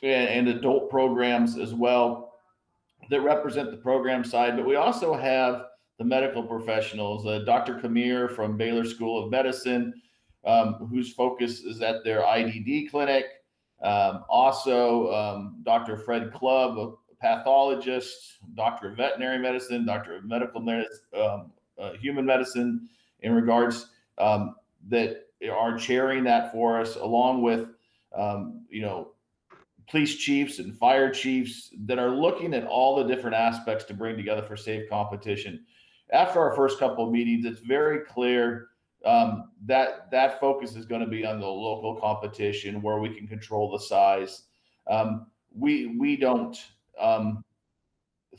and, and adult programs as well that represent the program side. But we also have the medical professionals, uh, Dr. Kamir from Baylor School of Medicine, um, whose focus is at their IDD clinic. Um, also, um, Dr. Fred Clubb, a pathologist, doctor of veterinary medicine, doctor of medical medicine, um, uh, human medicine, in regards um, that are chairing that for us, along with you know police chiefs and fire chiefs that are looking at all the different aspects to bring together for safe competition. After our first couple of meetings, it's very clear um, that that focus is going to be on the local competition where we can control the size. Um, we we don't um,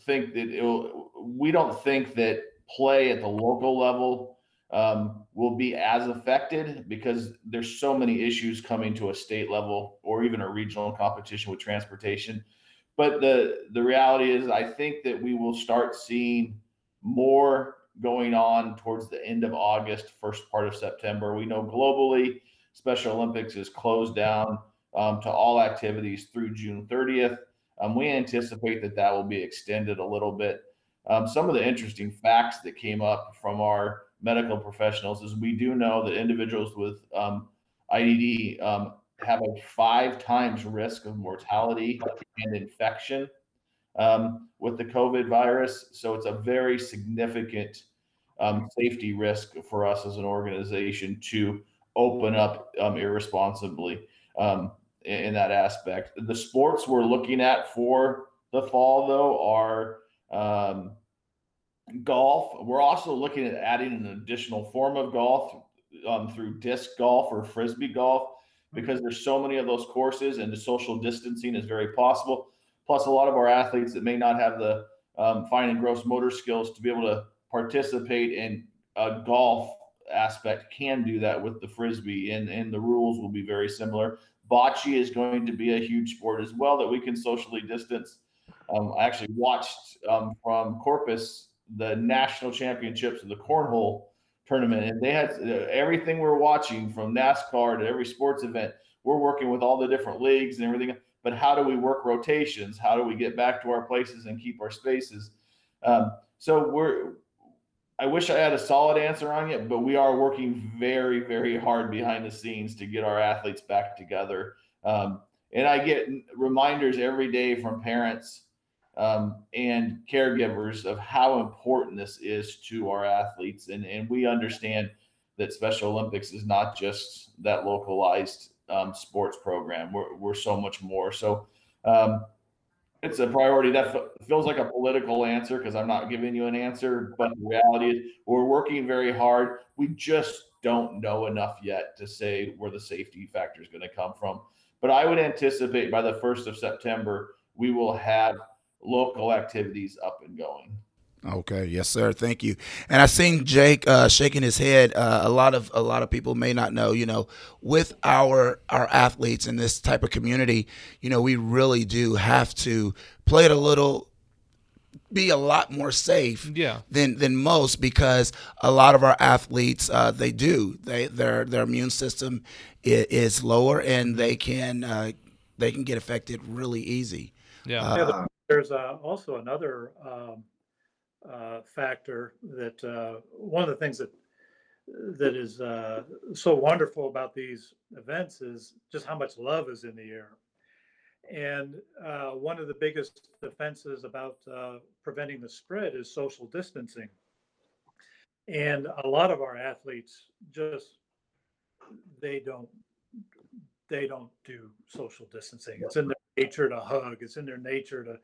think that it, we don't think that play at the local level um, will be as affected because there's so many issues coming to a state level or even a regional competition with transportation. But the the reality is, I think that we will start seeing more going on towards the end of August, first part of September. We know globally, Special Olympics is closed down um, to all activities through June 30th. Um, we anticipate that that will be extended a little bit. Um, some of the interesting facts that came up from our medical professionals is we do know that individuals with um, IDD um, have a five times risk of mortality and infection um, with the COVID virus. So it's a very significant um, safety risk for us as an organization to open up um, irresponsibly um, in, in, that aspect. The sports we're looking at for the fall, though, are um, golf. We're also looking at adding an additional form of golf um, through disc golf or frisbee golf because there's so many of those courses and the social distancing is very possible plus a lot of our athletes that may not have the um, fine and gross motor skills to be able to participate in a golf aspect can do that with the frisbee and, and the rules will be very similar. Bocce is going to be a huge sport as well that we can socially distance. Um, i actually watched um, from corpus the national championships of the cornhole tournament and they had uh, everything we're watching from nascar to every sports event we're working with all the different leagues and everything but how do we work rotations? How do we get back to our places and keep our spaces? Um, so we're, I wish I had a solid answer on it, but we are working very, very hard behind the scenes to get our athletes back together. Um, and I get reminders every day from parents um, and caregivers of how important this is to our athletes. And, and we understand that Special Olympics is not just that localized um, sports program. We're, we're so much more. So um, it's a priority. That f- feels like a political answer because I'm not giving you an answer. But the reality is, we're working very hard. We just don't know enough yet to say where the safety factor is going to come from. But I would anticipate by the 1st of September, we will have local activities up and going. Okay, yes, sir. Thank you. And I seen Jake uh, shaking his head. Uh, a lot of a lot of people may not know. You know, with our our athletes in this type of community, you know, we really do have to play it a little be a lot more safe yeah. than than most because a lot of our athletes uh, they do they their their immune system is, is lower and they can uh, they can get affected really easy. Yeah. Uh, there's uh, also another um, uh, factor that uh, one of the things that that is uh, so wonderful about these events is just how much love is in the air. And uh, one of the biggest defenses about uh, preventing the spread is social distancing. And a lot of our athletes just they don't they don't do social distancing. It's in their nature to hug. It's in their nature to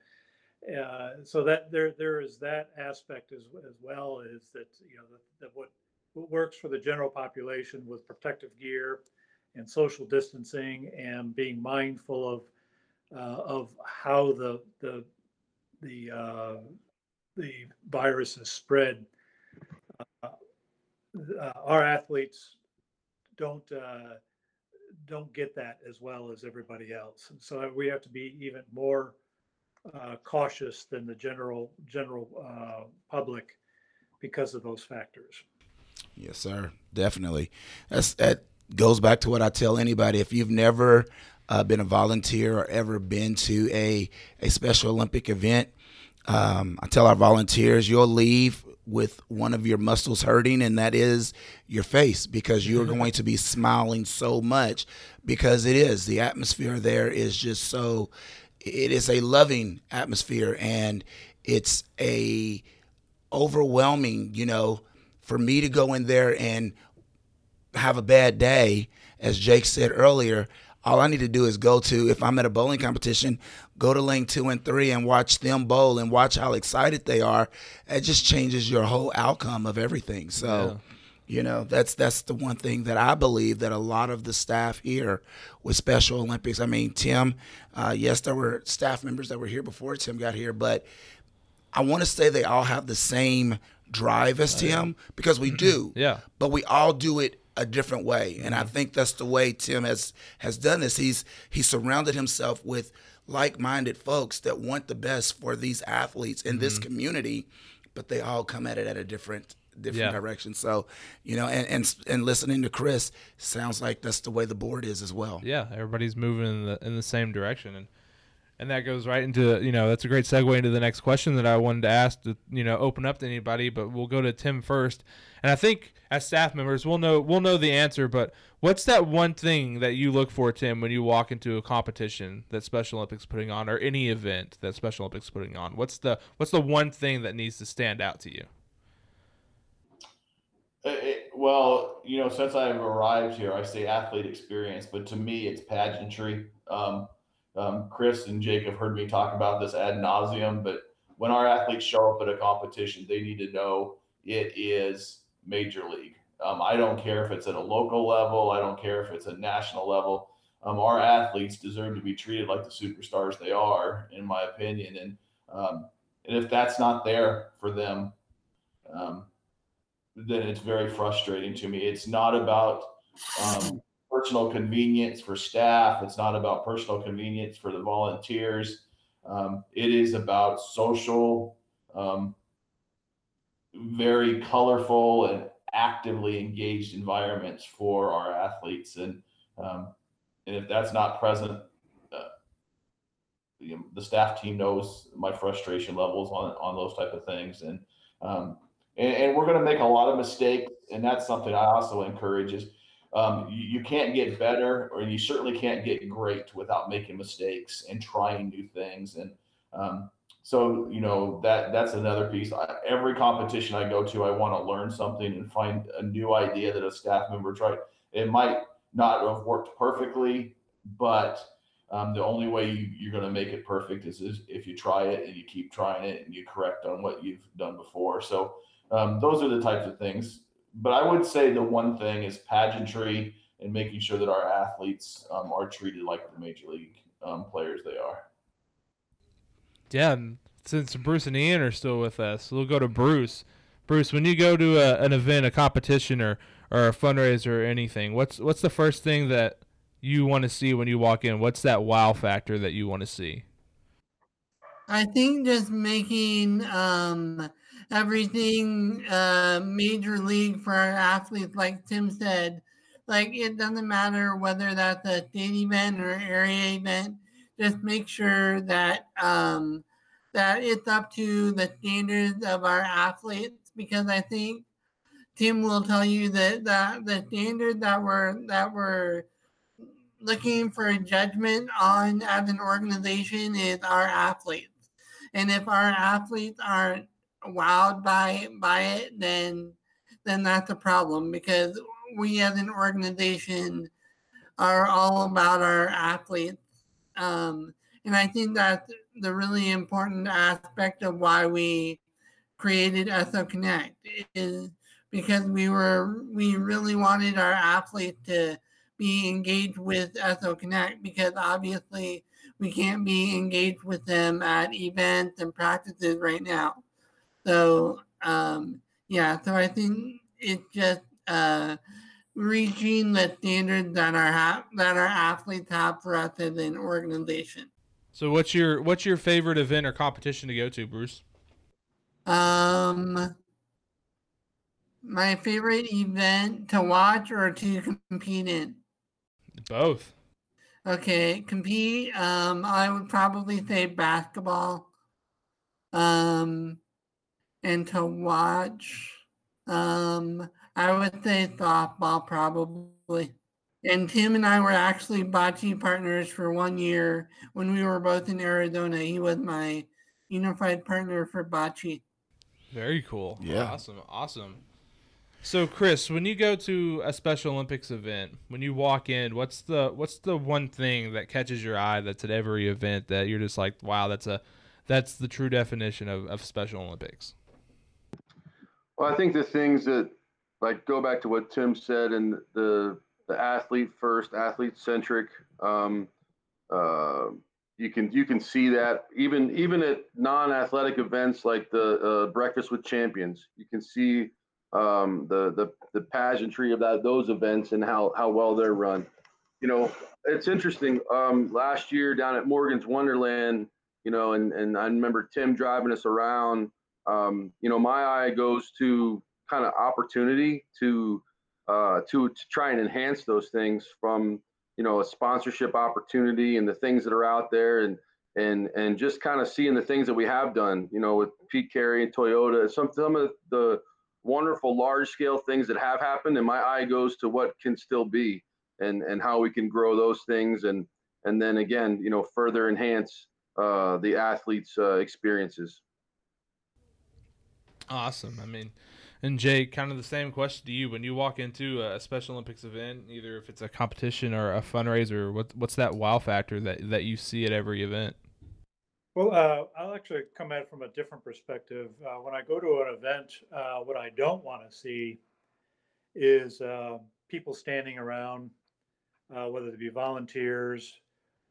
uh, so that there there is that aspect as as well is that you know that, that what what works for the general population with protective gear and social distancing and being mindful of uh, of how the the the uh, the virus is spread. Uh, uh our athletes don't uh, don't get that as well as everybody else, and so we have to be even more uh, cautious than the general general uh, public because of those factors. Yes, sir. Definitely. That's that goes back to what I tell anybody. If you've never uh, been a volunteer or ever been to a a Special Olympic event, um, I tell our volunteers you'll leave with one of your muscles hurting, and that is your face because you're going to be smiling so much because it is the atmosphere there is just so it is a loving atmosphere and it's a overwhelming you know for me to go in there and have a bad day as jake said earlier all I need to do is go to if I'm at a bowling competition, go to lane two and three and watch them bowl and watch how excited they are. It just changes your whole outcome of everything. So. You know, that's that's the one thing that I believe that a lot of the staff here with Special Olympics. I mean, Tim, uh, yes, there were staff members that were here before Tim got here, but I want to say they all have the same drive as Tim because we do. Yeah. But we all do it a different way, and I think that's the way Tim has has done this. He's he surrounded himself with like-minded folks that want the best for these athletes in this community, but they all come at it at a different different Yeah. direction. So, you know, and, and and listening to Chris sounds like that's the way the board is as well. Yeah, everybody's moving in the in the same direction, and and that goes right into you know that's a great segue into the next question that I wanted to ask to you know open up to anybody, but we'll go to Tim first, and I think as staff members we'll know we'll know the answer, but what's that one thing that you look for, Tim, when you walk into a competition that Special Olympics putting on or any event that Special Olympics putting on? What's the what's the one thing that needs to stand out to you? It- it- well, you know, since I've arrived here, I say athlete experience, but to me, it's pageantry. Um, um, Chris and Jake have heard me talk about this ad nauseum, but when our athletes show up at a competition, they need to know it is major league. Um, I don't care if it's at a local level. I don't care if it's a national level. Um, our athletes deserve to be treated like the superstars they are, in my opinion. And um, and if that's not there for them, um, then it's very frustrating to me. It's not about um, personal convenience for staff. It's not about personal convenience for the volunteers. Um, it is about social, um, very colorful and actively engaged environments for our athletes. And um, and if that's not present, uh, the, the staff team knows my frustration levels on on those type of things. And um, and, and we're going to make a lot of mistakes and that's something i also encourage is um, you, you can't get better or you certainly can't get great without making mistakes and trying new things. And um, so you know that that's another piece. I, every competition i go to i want to learn something and find a new idea that a staff member tried. It might not have worked perfectly but um, the only way you, you're going to make it perfect is, is if you try it and you keep trying it and you correct on what you've done before. So um, those are the types of things. But I would say the one thing is pageantry and making sure that our athletes um, are treated like the major league um, players they are. Yeah, since Bruce and Ian are still with us, we'll go to Bruce. Bruce, when you go to a, an event, a competition, or or a fundraiser or anything, what's what's the first thing that you want to see when you walk in? What's that wow factor that you want to see? I think just making um, everything uh, major league for our athletes, like Tim said. Like it doesn't matter whether that's a state event or area event. Just make sure that um, that it's up to the standards of our athletes, because I think Tim will tell you that that the standard that we're that we're looking for a judgment on as an organization is our athletes. And if our athletes aren't wowed by by it, then then that's a problem because we as an organization are all about our athletes. Um, and I think that's the really important aspect of why we created SO Connect is because we were we really wanted our athletes to be engaged with SO Connect because obviously we can't be engaged with them at events and practices right now. So um, yeah, so I think it's just uh, reaching the standards that our ha- that our athletes have for us as an organization. So what's your what's your favorite event or competition to go to, Bruce? Um, my favorite event to watch or to compete in. Both. Okay, compete. Um, I would probably say basketball. Um, and to watch, um, I would say softball probably. And Tim and I were actually bocce partners for one year when we were both in Arizona. He was my unified partner for bocce. Very cool. Yeah. Awesome. Awesome. So, Chris, when you go to a Special Olympics event, when you walk in, what's the what's the one thing that catches your eye that's at every event that you're just like, wow, that's a that's the true definition of, of Special Olympics? Well, I think the things that like go back to what Tim said and the the athlete first, athlete centric. Um, uh, you can you can see that even even at non-athletic events like the uh, breakfast with champions, you can see um, the the the pageantry of that those events and how how well they're run. You know, it's interesting. Um, last year down at Morgan's Wonderland, you know, and and I remember Tim driving us around. Um, you know, my eye goes to kind of opportunity to uh, to to try and enhance those things from you know a sponsorship opportunity and the things that are out there and and and just kind of seeing the things that we have done. You know, with Pete Carey and Toyota, some some of the wonderful large scale things that have happened and my eye goes to what can still be and and how we can grow those things and and then again you know further enhance uh, the athletes uh, experiences awesome. I mean and jay kind of the same question to you. When you walk into a special olympics event either if it's a competition or a fundraiser what, what's that wow factor that, that you see at every event? Well, uh, I'll actually come at it from a different perspective. Uh, when I go to an event, uh, what I don't want to see is uh, people standing around, uh, whether it be volunteers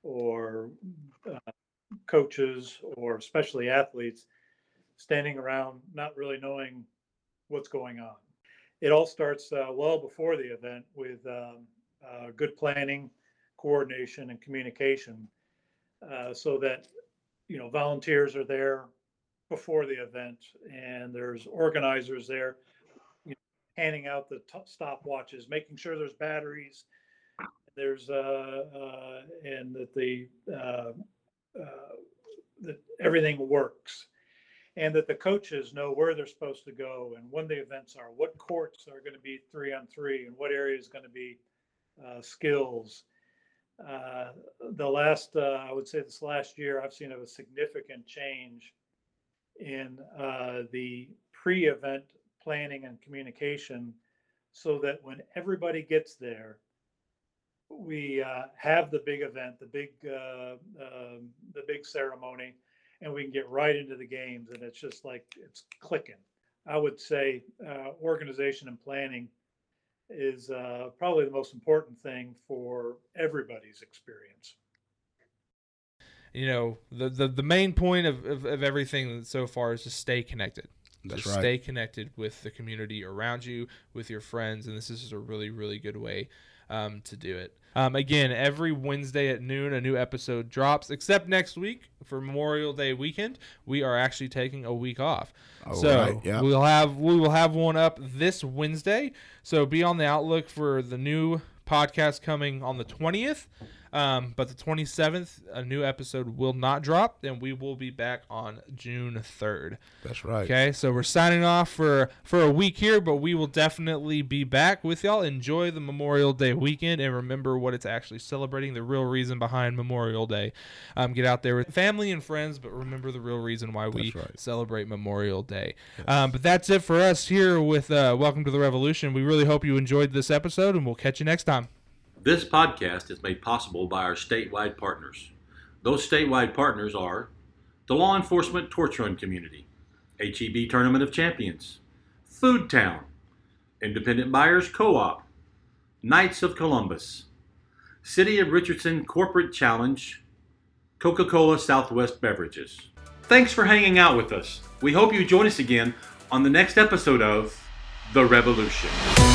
or uh, coaches or especially athletes, standing around not really knowing what's going on. It all starts well before the event with um, good planning, coordination, and communication so that you know, volunteers are there before the event, and there's organizers there, you know, handing out the t- stopwatches, making sure there's batteries. There's uh, uh and that the uh, uh, that everything works, and that the coaches know where they're supposed to go and when the events are, what courts are going to be three on three, and what area is going to be uh, skills. Uh, the last, uh, I would say this last year, I've seen a significant change in uh, the pre-event planning and communication so that when everybody gets there, we uh, have the big event, the big, uh, um, the big ceremony, and we can get right into the games and it's just like, it's clicking. I would say uh, organization and planning is uh, probably the most important thing for everybody's experience. You know, the the, the main point of, of, of everything so far is to stay connected. That's Just right. Stay connected with the community around you, with your friends, and this is a really, really good way um, to do it. Um, again, every Wednesday at noon, a new episode drops. Except next week for Memorial Day weekend, we are actually taking a week off. All so right, yeah. we'll have we will have one up this Wednesday. So be on the outlook for the new podcast coming on the twentieth. Um, but the 27th, a new episode will not drop, and we will be back on June 3rd. That's right. Okay, so we're signing off for for a week here, but we will definitely be back with y'all. Enjoy the Memorial Day weekend, and remember what it's actually celebrating. The real reason behind Memorial Day. Um, get out there with family and friends, but remember the real reason why we right. celebrate Memorial Day. Um, but that's it for us here with uh, Welcome to the Revolution. We really hope you enjoyed this episode, and we'll catch you next time. This podcast is made possible by our statewide partners. Those statewide partners are the Law Enforcement Torch Run Community, HEB Tournament of Champions, Food Town, Independent Buyers Co op, Knights of Columbus, City of Richardson Corporate Challenge, Coca Cola Southwest Beverages. Thanks for hanging out with us. We hope you join us again on the next episode of The Revolution.